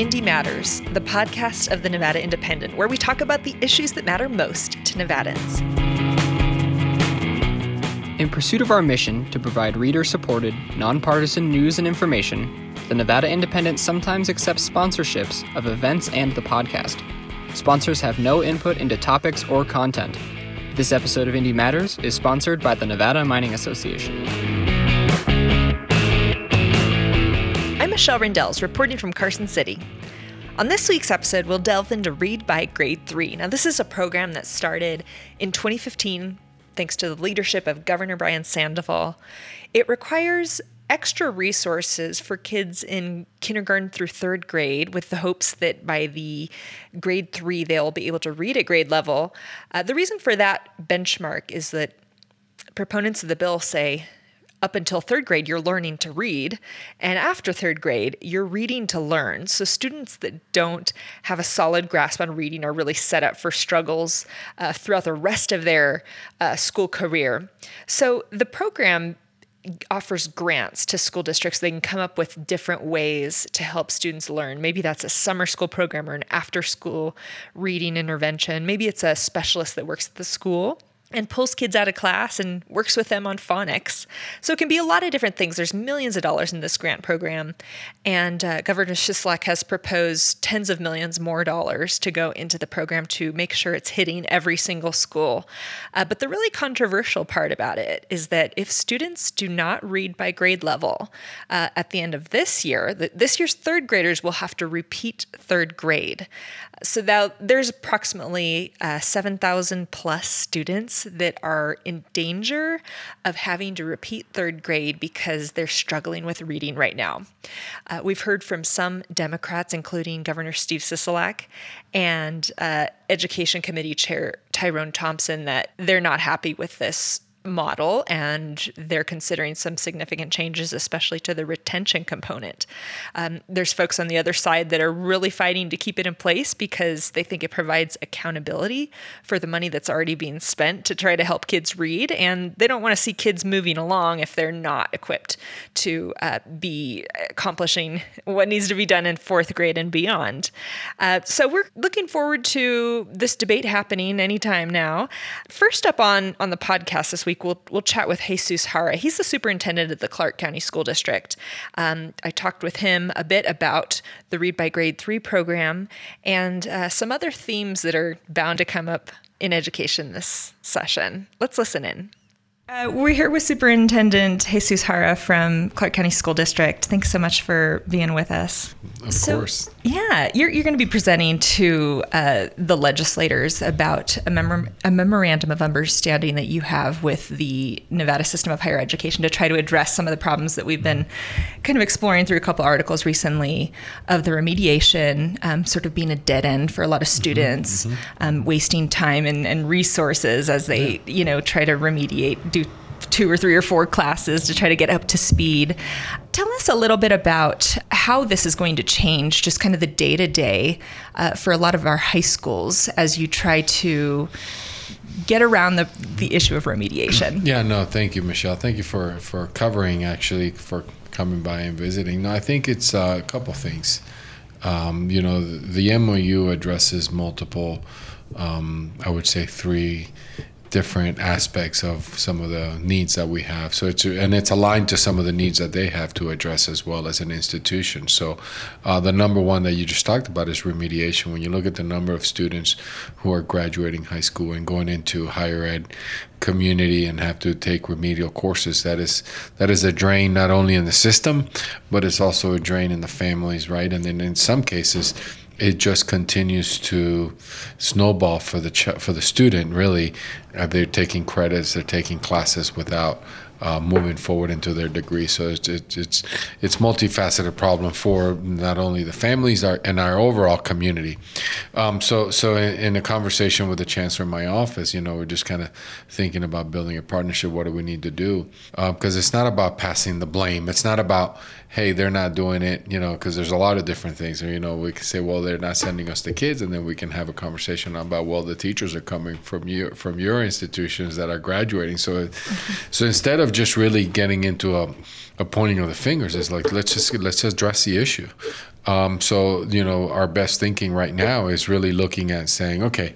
Indy Matters, the podcast of the Nevada Independent, where we talk about the issues that matter most to Nevadans. In pursuit of our mission to provide reader supported, nonpartisan news and information, the Nevada Independent sometimes accepts sponsorships of events and the podcast. Sponsors have no input into topics or content. This episode of Indy Matters is sponsored by the Nevada Mining Association. Michelle Rindels, reporting from Carson City. On this week's episode, we'll delve into Read by Grade 3. Now, this is a program that started in 2015 thanks to the leadership of Governor Brian Sandoval. It requires extra resources for kids in kindergarten through third grade with the hopes that by the grade three they'll be able to read at grade level. Uh, the reason for that benchmark is that proponents of the bill say up until third grade, you're learning to read. And after third grade, you're reading to learn. So, students that don't have a solid grasp on reading are really set up for struggles uh, throughout the rest of their uh, school career. So, the program offers grants to school districts. They can come up with different ways to help students learn. Maybe that's a summer school program or an after school reading intervention. Maybe it's a specialist that works at the school and pulls kids out of class and works with them on phonics. So it can be a lot of different things. There's millions of dollars in this grant program, and uh, Governor Sisolak has proposed tens of millions more dollars to go into the program to make sure it's hitting every single school. Uh, but the really controversial part about it is that if students do not read by grade level uh, at the end of this year, this year's third graders will have to repeat third grade. So there's approximately uh, 7,000 plus students that are in danger of having to repeat third grade because they're struggling with reading right now. Uh, we've heard from some Democrats, including Governor Steve Sisolak and uh, Education Committee Chair Tyrone Thompson, that they're not happy with this model and they're considering some significant changes, especially to the retention component. Um, there's folks on the other side that are really fighting to keep it in place because they think it provides accountability for the money that's already being spent to try to help kids read. And they don't want to see kids moving along if they're not equipped to uh, be accomplishing what needs to be done in fourth grade and beyond. Uh, so we're looking forward to this debate happening anytime now. First up on, on the podcast this week, week, we'll, we'll chat with Jesus Jara. He's the superintendent of the Clark County School District. Um, I talked with him a bit about the Read by Grade 3 program and uh, some other themes that are bound to come up in education this session. Let's listen in. Uh, we're here with Superintendent Jesus Jara from Clark County School District. Thanks so much for being with us. Of so, course. Yeah, you're, you're going to be presenting to uh, the legislators about a, mem- a memorandum of understanding that you have with the Nevada system of higher education to try to address some of the problems that we've been kind of exploring through a couple articles recently of the remediation um, sort of being a dead end for a lot of mm-hmm, students, mm-hmm. Um, wasting time and, and, resources as they, yeah. you know, try to remediate, two or three or four classes to try to get up to speed. Tell us a little bit about how this is going to change, just kind of the day to day for a lot of our high schools as you try to get around the, the issue of remediation. Yeah, no, thank you, Michelle. Thank you for, for covering, actually, for coming by and visiting. No, I think it's uh, a couple things. Um, you know, the, the, MOU addresses multiple, um, I would say, three different aspects of some of the needs that we have. So it's and it's aligned to some of the needs that they have to address as well as an institution. So uh, the number one that you just talked about is remediation. When you look at the number of students who are graduating high school and going into higher ed community and have to take remedial courses, that is that is a drain not only in the system, but it's also a drain in the families, right? And then in some cases it just continues to snowball for the ch- for the student. Really, uh, they're taking credits, they're taking classes without uh, moving forward into their degree. So it's it's it's, it's multifaceted problem for not only the families our, and our overall community. Um, so so in, in, a conversation with the chancellor in my office, you know, we're just kind of thinking about building a partnership. What do we need to do? Because uh, it's not about passing the blame. It's not about hey, they're not doing it, you know, because there's a lot of different things. And you know, we can say, well, they're not sending us the kids, and then we can have a conversation about, well, the teachers are coming from you from your institutions that are graduating. So, so instead of of just really getting into a, a pointing of the fingers, it's like let's just let's just address the issue. Um, so you know, our best thinking right now is really looking at saying, okay,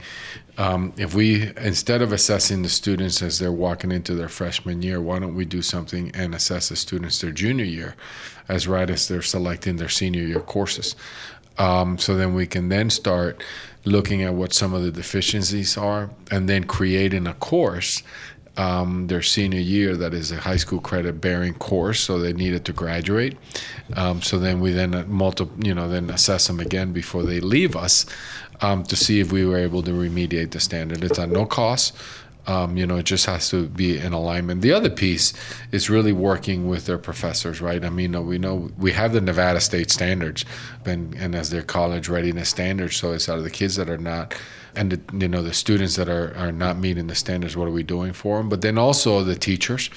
um, if we instead of assessing the students as they're walking into their freshman year, why don't we do something and assess the students their junior year, as right as they're selecting their senior year courses. Um, so then we can then start looking at what some of the deficiencies are, and then creating a course um, their senior year that is a high school credit bearing course, so they needed to graduate. Um, so then we then multi, you know, then assess them again before they leave us um, to see if we were able to remediate the standard. It's at no cost. Um, you know, it just has to be in alignment. The other piece is really working with their professors, right? I mean, we know we have the Nevada state standards, and, and as their college readiness standards. So it's out of the kids that are not and the, you know the students that are, are not meeting the standards what are we doing for them but then also the teachers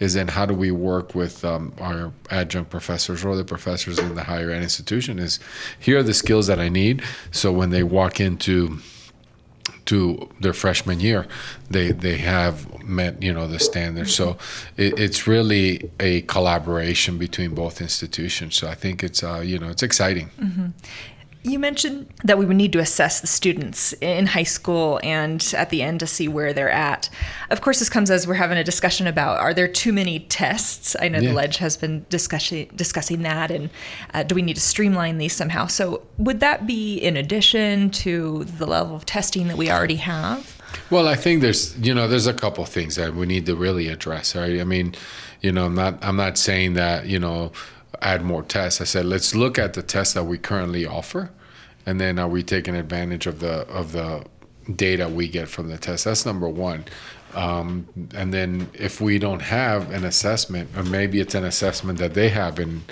is then how do we work with um, our adjunct professors or the professors in the higher ed institution is here are the skills that i need so when they walk into to their freshman year, they they have met you know the standards. So it, it's really a collaboration between both institutions. So I think it's uh, you know it's exciting. Mm-hmm. You mentioned that we would need to assess the students in high school and at the end to see where they're at. Of course, this comes as we're having a discussion about are there too many tests? I know yeah. the Ledge has been discussing discussing that, and uh, do we need to streamline these somehow? So, would that be in addition to the level of testing that we already have? Well, I think there's you know there's a couple things that we need to really address. Right? I mean, you know, I'm not I'm not saying that you know add more tests. I said let's look at the tests that we currently offer, and then are we taking advantage of the of the data we get from the test? That's number one. Um, and then if we don't have an assessment, or maybe it's an assessment that they have in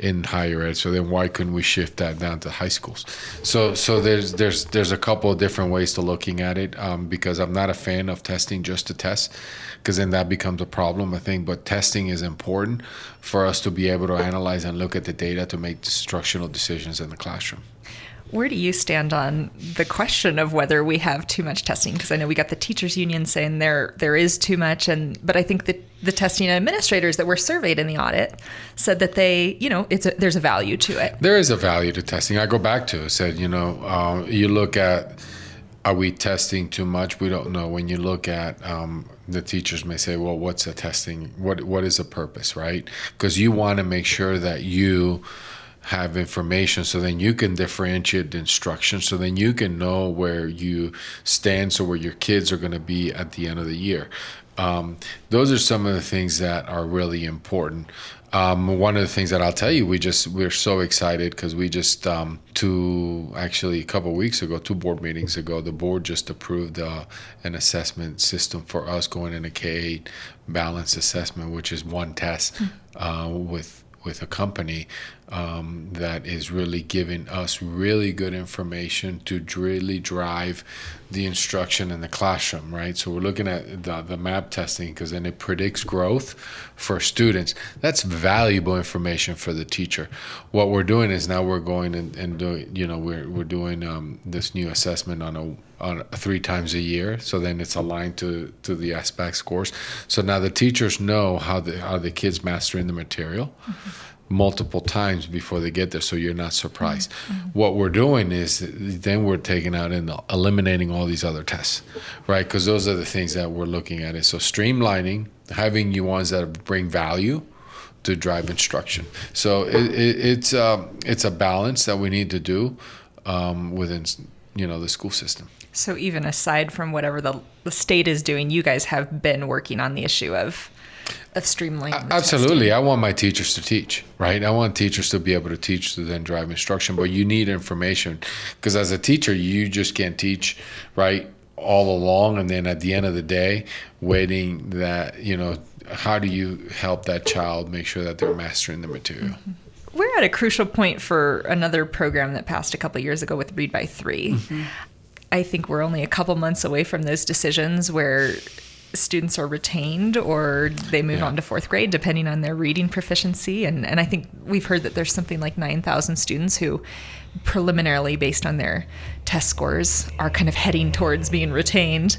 in higher ed. So then why couldn't we shift that down to high schools? So so there's there's there's a couple of different ways to looking at it um, because I'm not a fan of testing just to test because then that becomes a problem I think. But testing is important for us to be able to analyze and look at the data to make instructional decisions in the classroom. Where do you stand on the question of whether we have too much testing? Because I know we got the teachers union saying there there is too much, and but I think that the testing administrators that were surveyed in the audit said that they, you know, it's a, there's a value to it. There is a value to testing. I go back to said, you know, uh, you look at are we testing too much? We don't know. When you look at um, the teachers may say, well, what's the testing? What what is the purpose, right? Because you want to make sure that you have information so then you can differentiate the instruction so then you can know where you stand so where your kids are going to be at the end of the year. Um, those are some of the things that are really important. Um, one of the things that I'll tell you, we just we're so excited because we just um, two actually a couple weeks ago, two board meetings ago, the board just approved uh, an assessment system for us going into K8 balance assessment, which is one test uh, with with a company um, that is really giving us really good information to really drive the instruction in the classroom, right? So we're looking at the, the map testing because then it predicts growth for students. That's valuable information for the teacher. What we're doing is now we're going and, and doing, you know, we're, we're doing um, this new assessment on a on three times a year. So then it's aligned to to the SBAC scores. So now the teachers know how the how the kids mastering the material. Mm-hmm multiple times before they get there so you're not surprised. Mm-hmm. what we're doing is then we're taking out and eliminating all these other tests right? Because those are the things that we're looking at it. So streamlining having you ones that bring value to drive instruction. So it, it, it's um, it's a balance that we need to do um, within you know the school system. So even aside from whatever the, the state is doing you guys have been working on the issue of of streamlining. Absolutely, testing. I want my teachers to teach, right? I want teachers to be able to teach to then drive instruction, but you need information because as a teacher, you just can't teach, right? all along and then at the end of the day waiting that you know how do you help that child make sure that they're mastering the material mm-hmm. we're at a crucial point for another program that passed a couple years ago with read by 3 mm-hmm. i think we're only a couple months away from those decisions where students are retained or they move yeah. on to fourth grade depending on their reading proficiency and, and i think we've heard that there's something like 9000 students who preliminarily based on their test scores are kind of heading towards being retained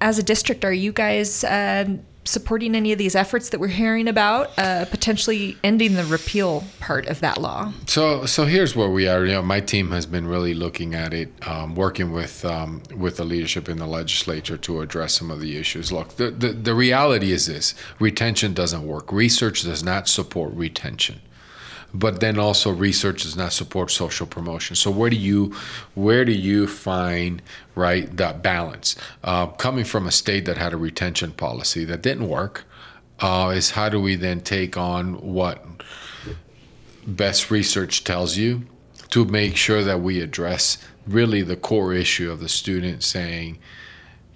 as a district are you guys uh, supporting any of these efforts that we're hearing about, uh, potentially ending the repeal part of that law? So, so here's where we are. You know, my team has been really looking at it, um, working with um, with the leadership in the legislature to address some of the issues. Look, the, the the reality is this: retention doesn't work. Research does not support retention but then also research does not support social promotion. So where do you where do you find right that balance? Uh, coming from a state that had a retention policy that didn't work, uh, is how do we then take on what best research tells you to make sure that we address really the core issue of the student saying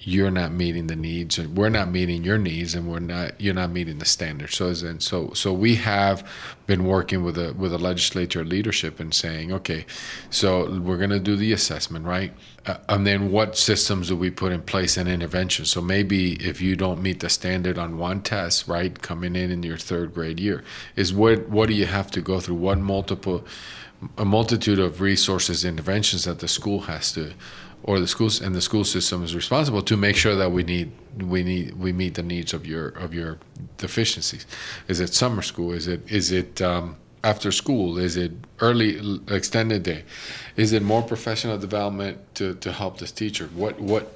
you're not meeting the needs and we're not meeting your needs and we're not you're not meeting the standards. So and so so we have been working with a with a legislature leadership and saying okay so we're going to do the assessment right? Uh, and then what systems do we put in place and intervention so maybe if you don't meet the standard on one test right coming in in your third grade year is what what do you have to go through? What multiple a multitude of resources interventions that the school has to or the schools and the school system is responsible to make sure that we need we need we meet the needs of your of your deficiencies. Is it summer school? Is it is it um, after school? Is it early extended day? Is it more professional development to, to help this teacher? What what?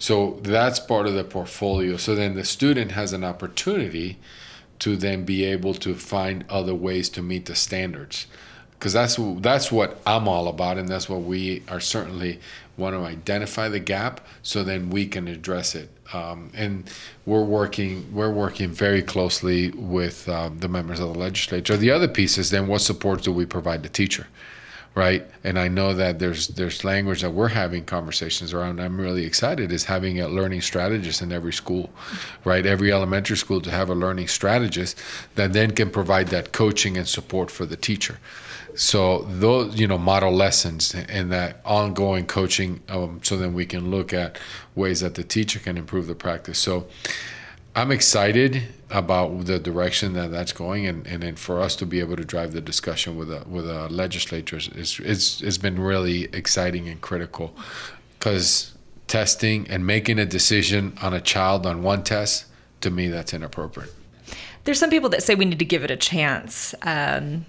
So that's part of the portfolio. So then the student has an opportunity to then be able to find other ways to meet the standards because that's that's what I'm all about, and that's what we are certainly want to identify the gap so then we can address it. Um, and we're working we're working very closely with um, the members of the legislature. The other piece is then what support do we provide the teacher, right? And I know that there's there's language that we're having conversations around. I'm really excited is having a learning strategist in every school, right? Every elementary school to have a learning strategist that then can provide that coaching and support for the teacher. So those, you know, model lessons and that ongoing coaching, um, so then we can look at ways that the teacher can improve the practice. So I'm excited about the direction that that's going, and, and for us to be able to drive the discussion with a with a legislature is is has been really exciting and critical, because testing and making a decision on a child on one test, to me, that's inappropriate. There's some people that say we need to give it a chance. Um,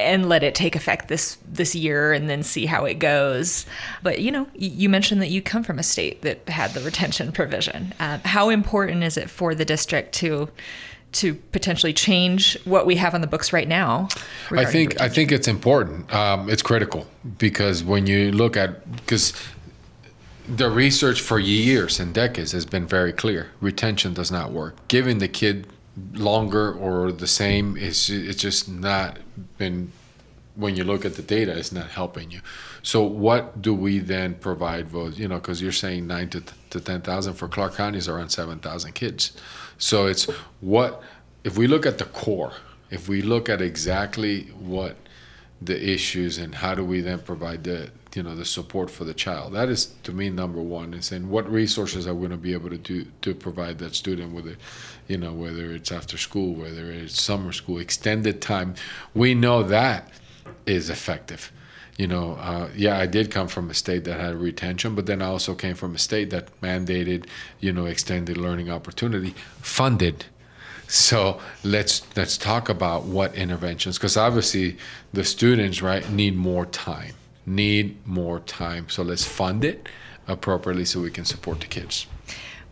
and let it take effect this this year and then see how it goes. But you know, you mentioned that you come from a state that had the retention provision. Uh, how important is it for the district to to potentially change what we have on the books right now? I think I think it's important. Um, it's critical because when you look at because the research for years and decades has been very clear: retention does not work. Giving the kid longer or the same is it's just not been when you look at the data it's not helping you. So what do we then provide votes you know because you're saying 9 to, to 10,000 for Clark County is around 7,000 kids. So it's what if we look at the core if we look at exactly what the issues and how do we then provide the you know the support for the child. That is to me number one is saying what resources are we going to be able to do to provide that student with it you know whether it's after school whether it's summer school extended time. We know that is effective. You know uh, yeah i did come from a state that had retention but then i also came from a state that mandated you know extended learning opportunity funded. So let's let's talk about what interventions because obviously the students right need more time, need more time. So let's fund it appropriately so we can support the kids.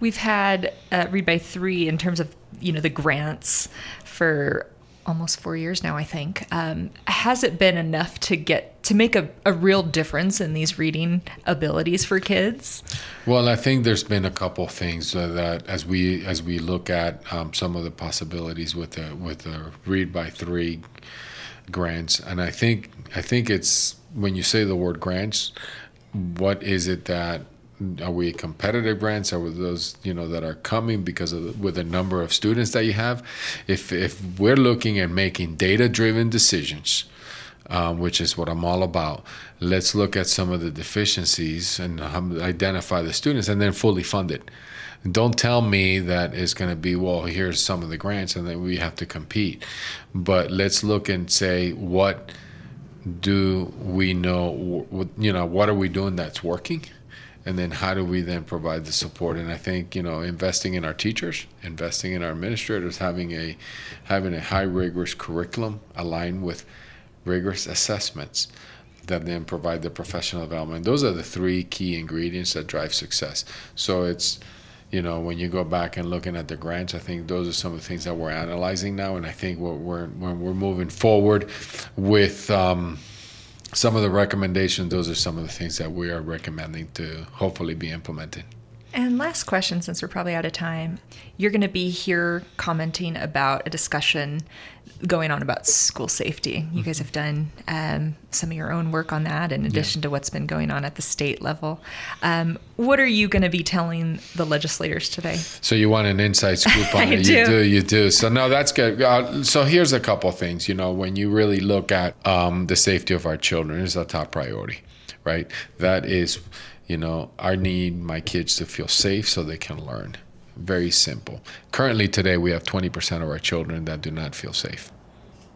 We've had uh, read by three in terms of you know the grants for almost four years now, I think. Um, has it been enough to get to make a, a real difference in these reading abilities for kids? Well, I think there's been a couple things uh, that as we as we look at um, some of the possibilities with the with the read by three grants, and I think I think it's when you say the word grants, what is it that are we competitive grants are those you know that are coming because of with the number of students that you have if if we're looking at making data driven decisions um, which is what I'm all about. Let's look at some of the deficiencies and identify the students and then fully fund it. Don't tell me that it's going to be, well, here's some of the grants and then we have to compete. But let's look and say, what do we know, you know, what are we doing that's working? and then how do we then provide the support? And i think you know investing in our teachers investing in our administrators having a having a high rigorous curriculum aligned with rigorous assessments that then provide the professional development. Those are the three key ingredients that drive success. So it's you know when you go back and looking at the grants i think those are some of the things that we're analyzing now and i think what we're when we're moving forward with um, some of the recommendations, those are some of the things that we are recommending to hopefully be implemented. And last question, since we're probably out of time, you're going to be here commenting about a discussion going on about school safety. You guys have done um, some of your own work on that, in addition yeah. to what's been going on at the state level. Um, what are you going to be telling the legislators today? So you want an inside scoop on it? Do. You do, you do. So no, that's good. Uh, so here's a couple things. You know, when you really look at um, the safety of our children, is a top priority, right? That is you know, I need my kids to feel safe so they can learn. Very simple. Currently, today, we have 20% of our children that do not feel safe.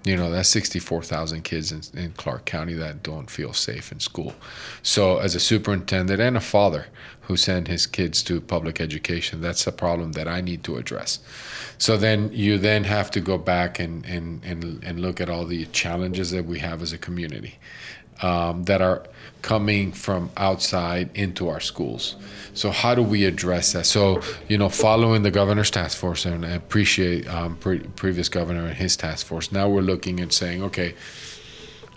You know, that's 64,000 kids in, in, Clark County that don't feel safe in school. So, as a superintendent and a father who send his kids to public education, that's a problem that I need to address. So, then you then have to go back and, and, and, and look at all the challenges that we have as a community um, that are coming from outside into our schools. So how do we address that? So you know, following the governor's task force, and I appreciate um, pre- previous governor and his task force. Now we're looking at saying, okay,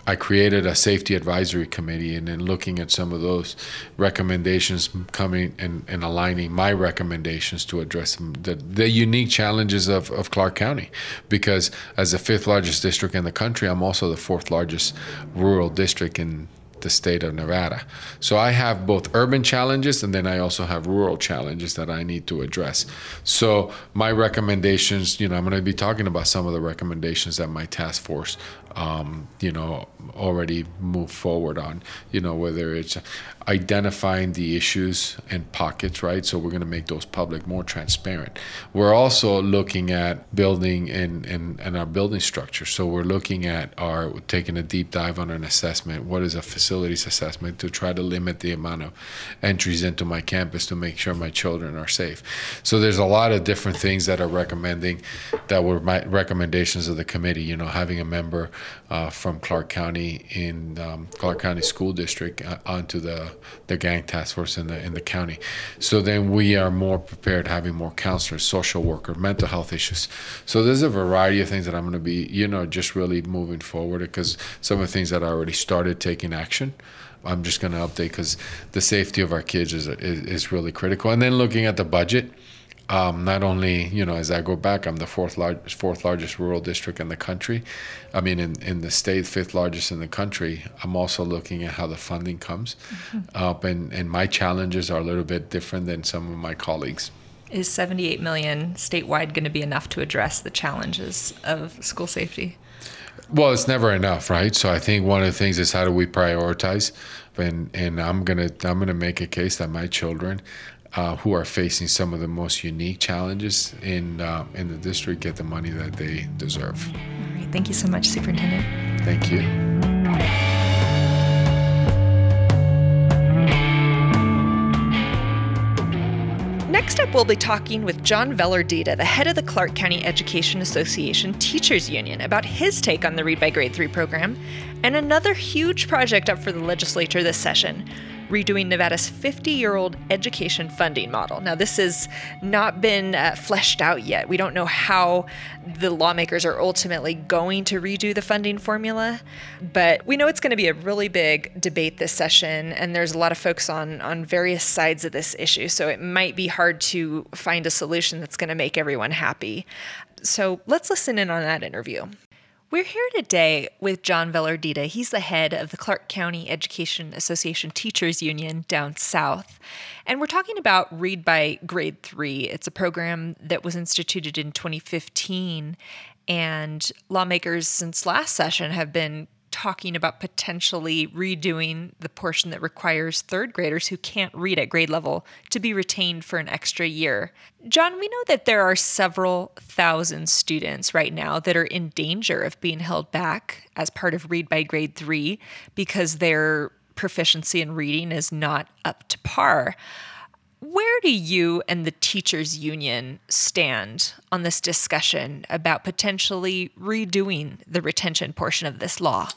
I created a safety advisory committee and then looking at some of those recommendations coming and, and aligning my recommendations to address the, the unique challenges of, of Clark County. Because as the fifth largest district in the country, I'm also the fourth largest rural district in the state of Nevada. So I have both urban challenges and then I also have rural challenges that I need to address. So my recommendations, you know, I'm going to be talking about some of the recommendations that my task force um, you know, already move forward on, you know, whether it's identifying the issues and pockets, right? So we're going to make those public, more transparent. We're also looking at building and, and, and our building structure. So we're looking at our, taking a deep dive on an assessment. What is a facilities assessment to try to limit the amount of entries into my campus to make sure my children are safe. So there's a lot of different things that are recommending that were my recommendations of the committee, you know, having a member uh, from Clark County in um, Clark County School District uh, onto the the gang task force in the in the county. So then we are more prepared, having more counselors, social worker, mental health issues. So there's a variety of things that I'm going to be, you know, just really moving forward because some of the things that I already started taking action. I'm just going to update because the safety of our kids is, is, is really critical. And then looking at the budget, um, not only you know as I go back, I'm the fourth largest fourth largest rural district in the country. I mean, in, in the state, fifth largest in the country. I'm also looking at how the funding comes mm-hmm. up, and and my challenges are a little bit different than some of my colleagues. Is 78 million statewide going to be enough to address the challenges of school safety? Well, it's never enough, right? So I think one of the things is how do we prioritize, and and I'm gonna I'm gonna make a case that my children uh, who are facing some of the most unique challenges in uh, in the district get the money that they deserve. All right. Thank you so much, Superintendent. Thank you. Next up, we'll be talking with John Vellardita, the head of the Clark County Education Association Teachers Union, about his take on the Read by Grade 3 program and another huge project up for the legislature this session redoing Nevada's 50 year old education funding model. Now, this has not been uh, fleshed out yet. We don't know how the lawmakers are ultimately going to redo the funding formula, but we know it's going to be a really big debate this session, and there's a lot of folks on, on various sides of this issue. So it might be hard to find a solution that's going to make everyone happy. So let's listen in on that interview. We're here today with John Vellardita. He's the head of the Clark County Education Association Teachers Union down south. And we're talking about Read by Grade 3. It's a program that was instituted in 2015. And lawmakers since last session have been talking about potentially redoing the portion that requires third graders who can't read at grade level to be retained for an extra year. John, we know that there are several thousand students right now that are in danger of being held back as part of Read by Grade 3 because they're proficiency in reading is not up to par. Where do you and the teachers union stand on this discussion about potentially redoing the retention portion of this law?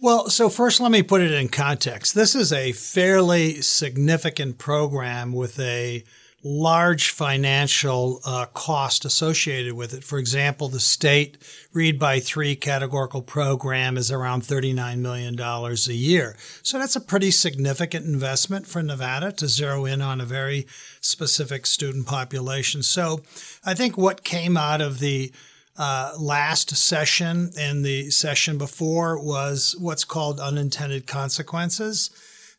Well, so first let me put it in context. This is a fairly significant program with a large financial uh, cost associated with it. For example, the state Read by Three categorical program is around $39 million a year. So that's a pretty significant investment for Nevada to zero in on a very specific student population. So I think what came out of the uh, last session and the session before was what's called unintended consequences.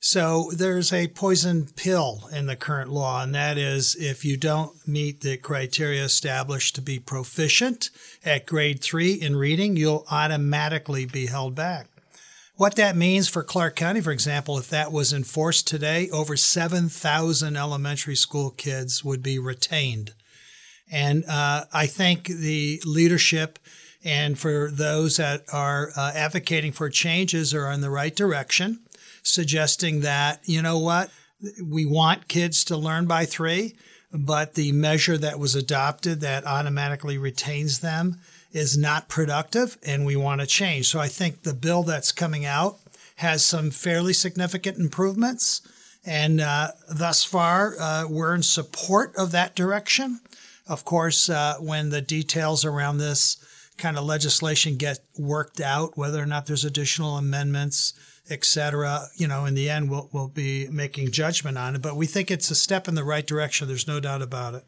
So there's a poison pill in the current law, and that is if you don't meet the criteria established to be proficient at grade three in reading, you'll automatically be held back. What that means for Clark County, for example, if that was enforced today, over 7,000 elementary school kids would be retained. And uh, I think the leadership and for those that are uh, advocating for changes are in the right direction suggesting that, you know what, we want kids to learn by three, but the measure that was adopted that automatically retains them is not productive and we want to change. So I think the bill that's coming out has some fairly significant improvements. And uh, thus far, uh, we're in support of that direction. Of course, uh, when the details around this kind of legislation get worked out, whether or not there's additional amendments, et cetera, you know, in the end, we'll, we'll be making judgment on it. But we think it's a step in the right direction. There's no doubt about it.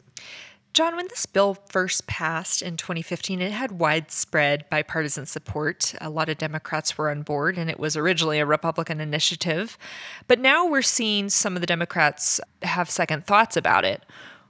John, when this bill first passed in 2015, it had widespread bipartisan support. A lot of Democrats were on board, and it was originally a Republican initiative. But now we're seeing some of the Democrats have second thoughts about it.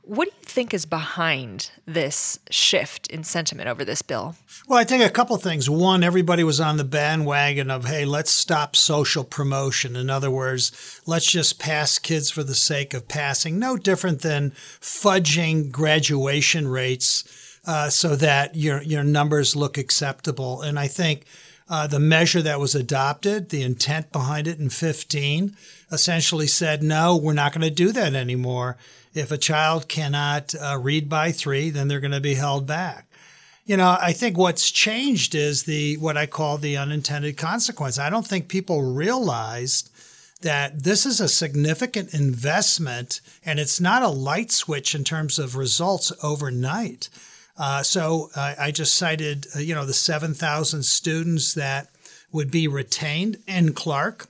What do you think is behind this shift in sentiment over this bill? Well, I think a couple things. One, everybody was on the bandwagon of, hey, let's stop social promotion. In other words, let's just pass kids for the sake of passing. No different than fudging graduation rates uh, so that your, your numbers look acceptable. And I think uh, the measure that was adopted, the intent behind it in 15, essentially said, no, we're not going to do that anymore if a child cannot uh, read by three, then they're going to be held back. You know, I think what's changed is the what I call the unintended consequence. I don't think people realized that this is a significant investment and it's not a light switch in terms of results overnight. Uh, so uh, I just cited, uh, you know, the 7,000 students that would be retained in Clark.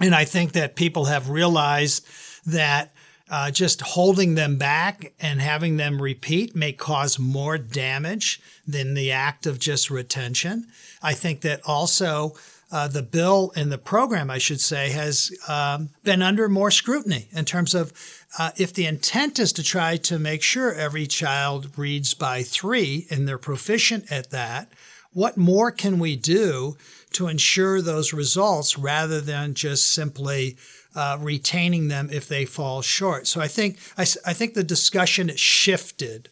And I think that people have realized that uh, just holding them back and having them repeat may cause more damage than the act of just retention. I think that also uh, the bill and the program, I should say, has um, been under more scrutiny in terms of uh, if the intent is to try to make sure every child reads by three and they're proficient at that, what more can we do to ensure those results rather than just simply uh, retaining them if they fall short. So I think I, I think the discussion shifted.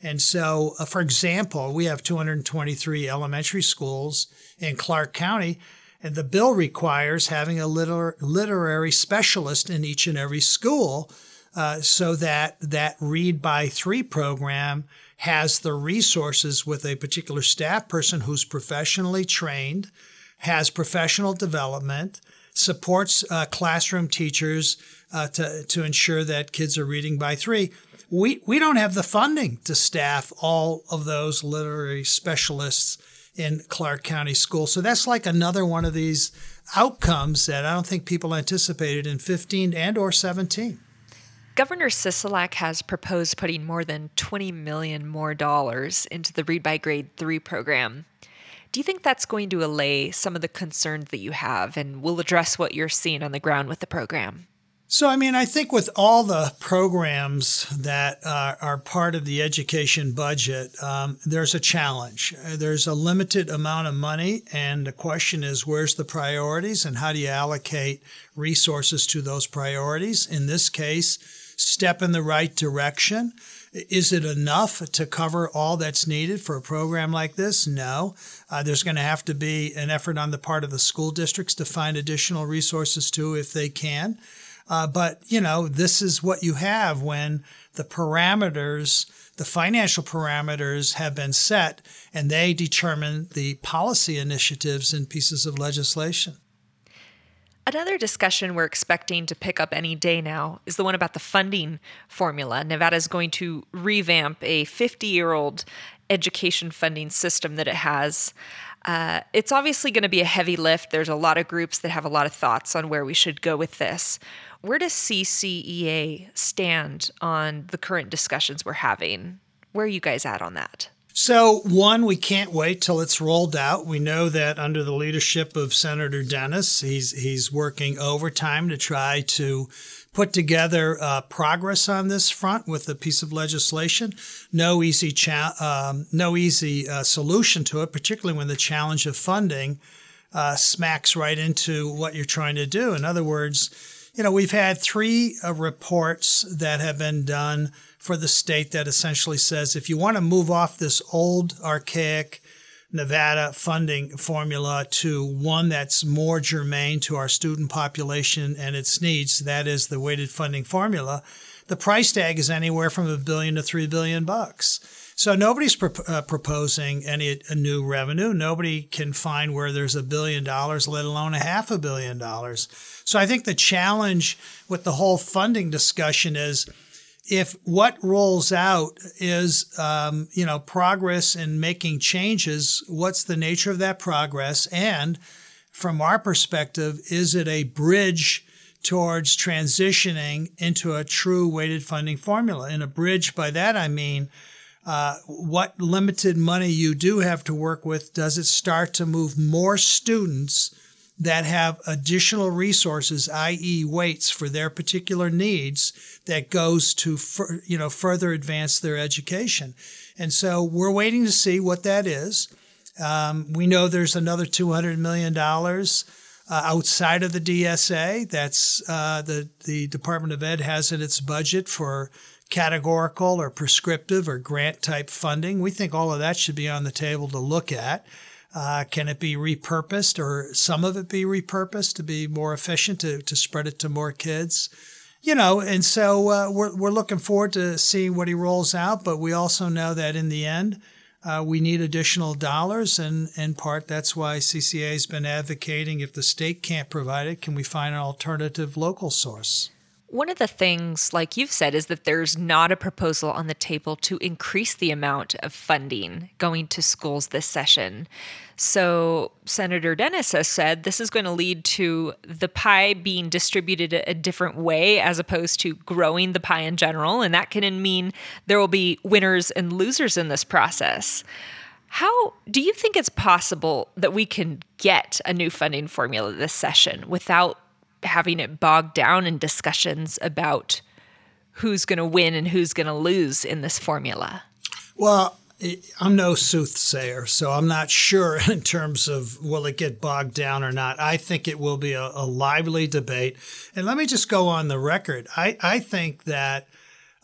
And so, uh, for example, we have 223 elementary schools in Clark County, and the bill requires having a liter- literary specialist in each and every school uh, so that that read by three program has the resources with a particular staff person who's professionally trained, has professional development, supports uh, classroom teachers uh, to, to ensure that kids are reading by three. We, we don't have the funding to staff all of those literary specialists in Clark County schools. So that's like another one of these outcomes that I don't think people anticipated in 15 and or 17. Governor Sisolak has proposed putting more than 20 million more dollars into the Read by Grade 3 program. Do you think that's going to allay some of the concerns that you have and will address what you're seeing on the ground with the program? So, I mean, I think with all the programs that uh, are part of the education budget, um, there's a challenge. There's a limited amount of money, and the question is where's the priorities and how do you allocate resources to those priorities? In this case, step in the right direction. Is it enough to cover all that's needed for a program like this? No. Uh, there's going to have to be an effort on the part of the school districts to find additional resources too, if they can. Uh, but, you know, this is what you have when the parameters, the financial parameters have been set and they determine the policy initiatives and pieces of legislation. Another discussion we're expecting to pick up any day now is the one about the funding formula. Nevada is going to revamp a 50 year old education funding system that it has. Uh, it's obviously going to be a heavy lift. There's a lot of groups that have a lot of thoughts on where we should go with this. Where does CCEA stand on the current discussions we're having? Where are you guys at on that? So, one, we can't wait till it's rolled out. We know that under the leadership of Senator Denis, he's he's working overtime to try to put together uh, progress on this front with a piece of legislation. No easy cha- um, no easy uh, solution to it, particularly when the challenge of funding uh, smacks right into what you're trying to do. In other words, you know, we've had three uh, reports that have been done for the state that essentially says if you want to move off this old, archaic Nevada funding formula to one that's more germane to our student population and its needs, that is the weighted funding formula, the price tag is anywhere from a billion to three billion bucks. So nobody's uh, proposing any new revenue. Nobody can find where there's a billion dollars, let alone a half a billion dollars. So I think the challenge with the whole funding discussion is if what rolls out is um, you know progress in making changes, what's the nature of that progress? And from our perspective, is it a bridge towards transitioning into a true weighted funding formula? And a bridge by that I mean uh, what limited money you do have to work with, does it start to move more students that have additional resources, i.e., weights for their particular needs that goes to you know further advance their education. And so we're waiting to see what that is. Um, we know there's another two hundred million dollars uh, outside of the DSA. That's uh, the the Department of Ed has in its budget for categorical or prescriptive or grant type funding. We think all of that should be on the table to look at. Uh, can it be repurposed or some of it be repurposed to be more efficient to, to spread it to more kids? You know, and so uh, we're, we're looking forward to seeing what he rolls out, but we also know that in the end, uh, we need additional dollars, and in part that's why CCA has been advocating if the state can't provide it, can we find an alternative local source? One of the things, like you've said, is that there's not a proposal on the table to increase the amount of funding going to schools this session. So, Senator Denis has said this is going to lead to the pie being distributed a different way as opposed to growing the pie in general. And that can mean there will be winners and losers in this process. How do you think it's possible that we can get a new funding formula this session without having it bogged down in discussions about who's going to win and who's going to lose in this formula? Well, I'm no soothsayer, so I'm not sure in terms of will it get bogged down or not. I think it will be a, a lively debate. And let me just go on the record. I, I think that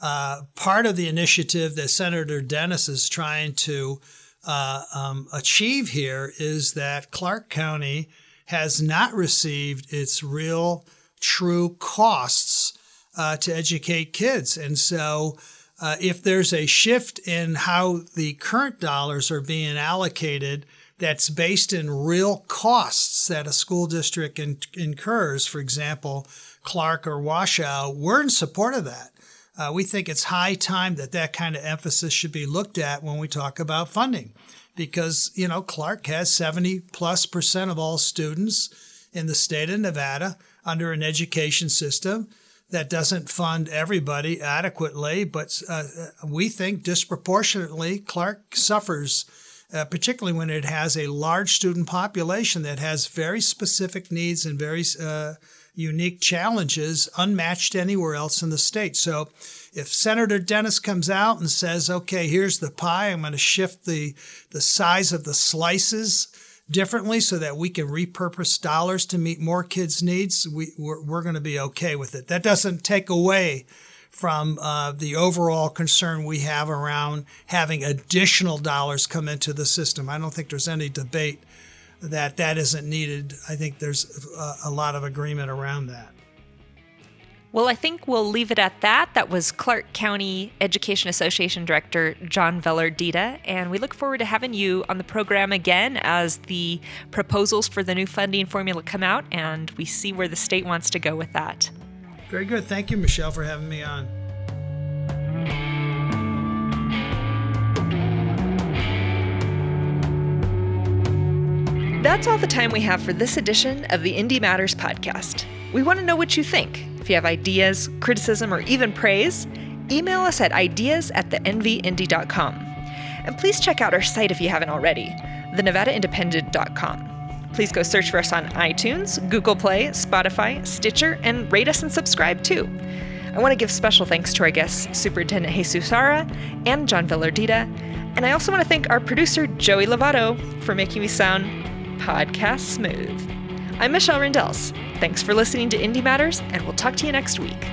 uh, part of the initiative that Senator Denis is trying to uh, um, achieve here is that Clark County has not received its real, true costs uh, to educate kids. And so, uh, if there's a shift in how the current dollars are being allocated, that's based in real costs that a school district in- incurs, for example, Clark or Washoe, we're in support of that. Uh, we think it's high time that that kind of emphasis should be looked at when we talk about funding because, you know, Clark has 70 plus percent of all students in the state of Nevada under an education system that doesn't fund everybody adequately, but uh, we think disproportionately Clark suffers, uh, particularly when it has a large student population that has very specific needs and very uh, unique challenges unmatched anywhere else in the state. So if Senator Denis comes out and says, okay, here's the pie, I'm going to shift the, the size of the slices differently so that we can repurpose dollars to meet more kids' needs, we, we're, we're going to be okay with it. That doesn't take away from uh, the overall concern we have around having additional dollars come into the system. I don't think there's any debate that that isn't needed. I think there's a, a lot of agreement around that. Well, I think we'll leave it at that. That was Clark County Education Association Director John Vellardita, and we look forward to having you on the program again as the proposals for the new funding formula come out and we see where the state wants to go with that. Very good. Thank you, Michelle, for having me on. That's all the time we have for this edition of the IndyMatters podcast. We want to know what you think. If you have ideas, criticism, or even praise, email us at ideas at thenvindy.com. And please check out our site if you haven't already, thenevadaindependent.com. Please go search for us on iTunes, Google Play, Spotify, Stitcher, and rate us and subscribe too. I want to give special thanks to our guests, Superintendent Jesus Jara and John Vellardita. And I also want to thank our producer, Joey Lovato, for making me sound podcast smooth. I'm Michelle Rindels. Thanks for listening to IndyMatters, and we'll talk to you next week.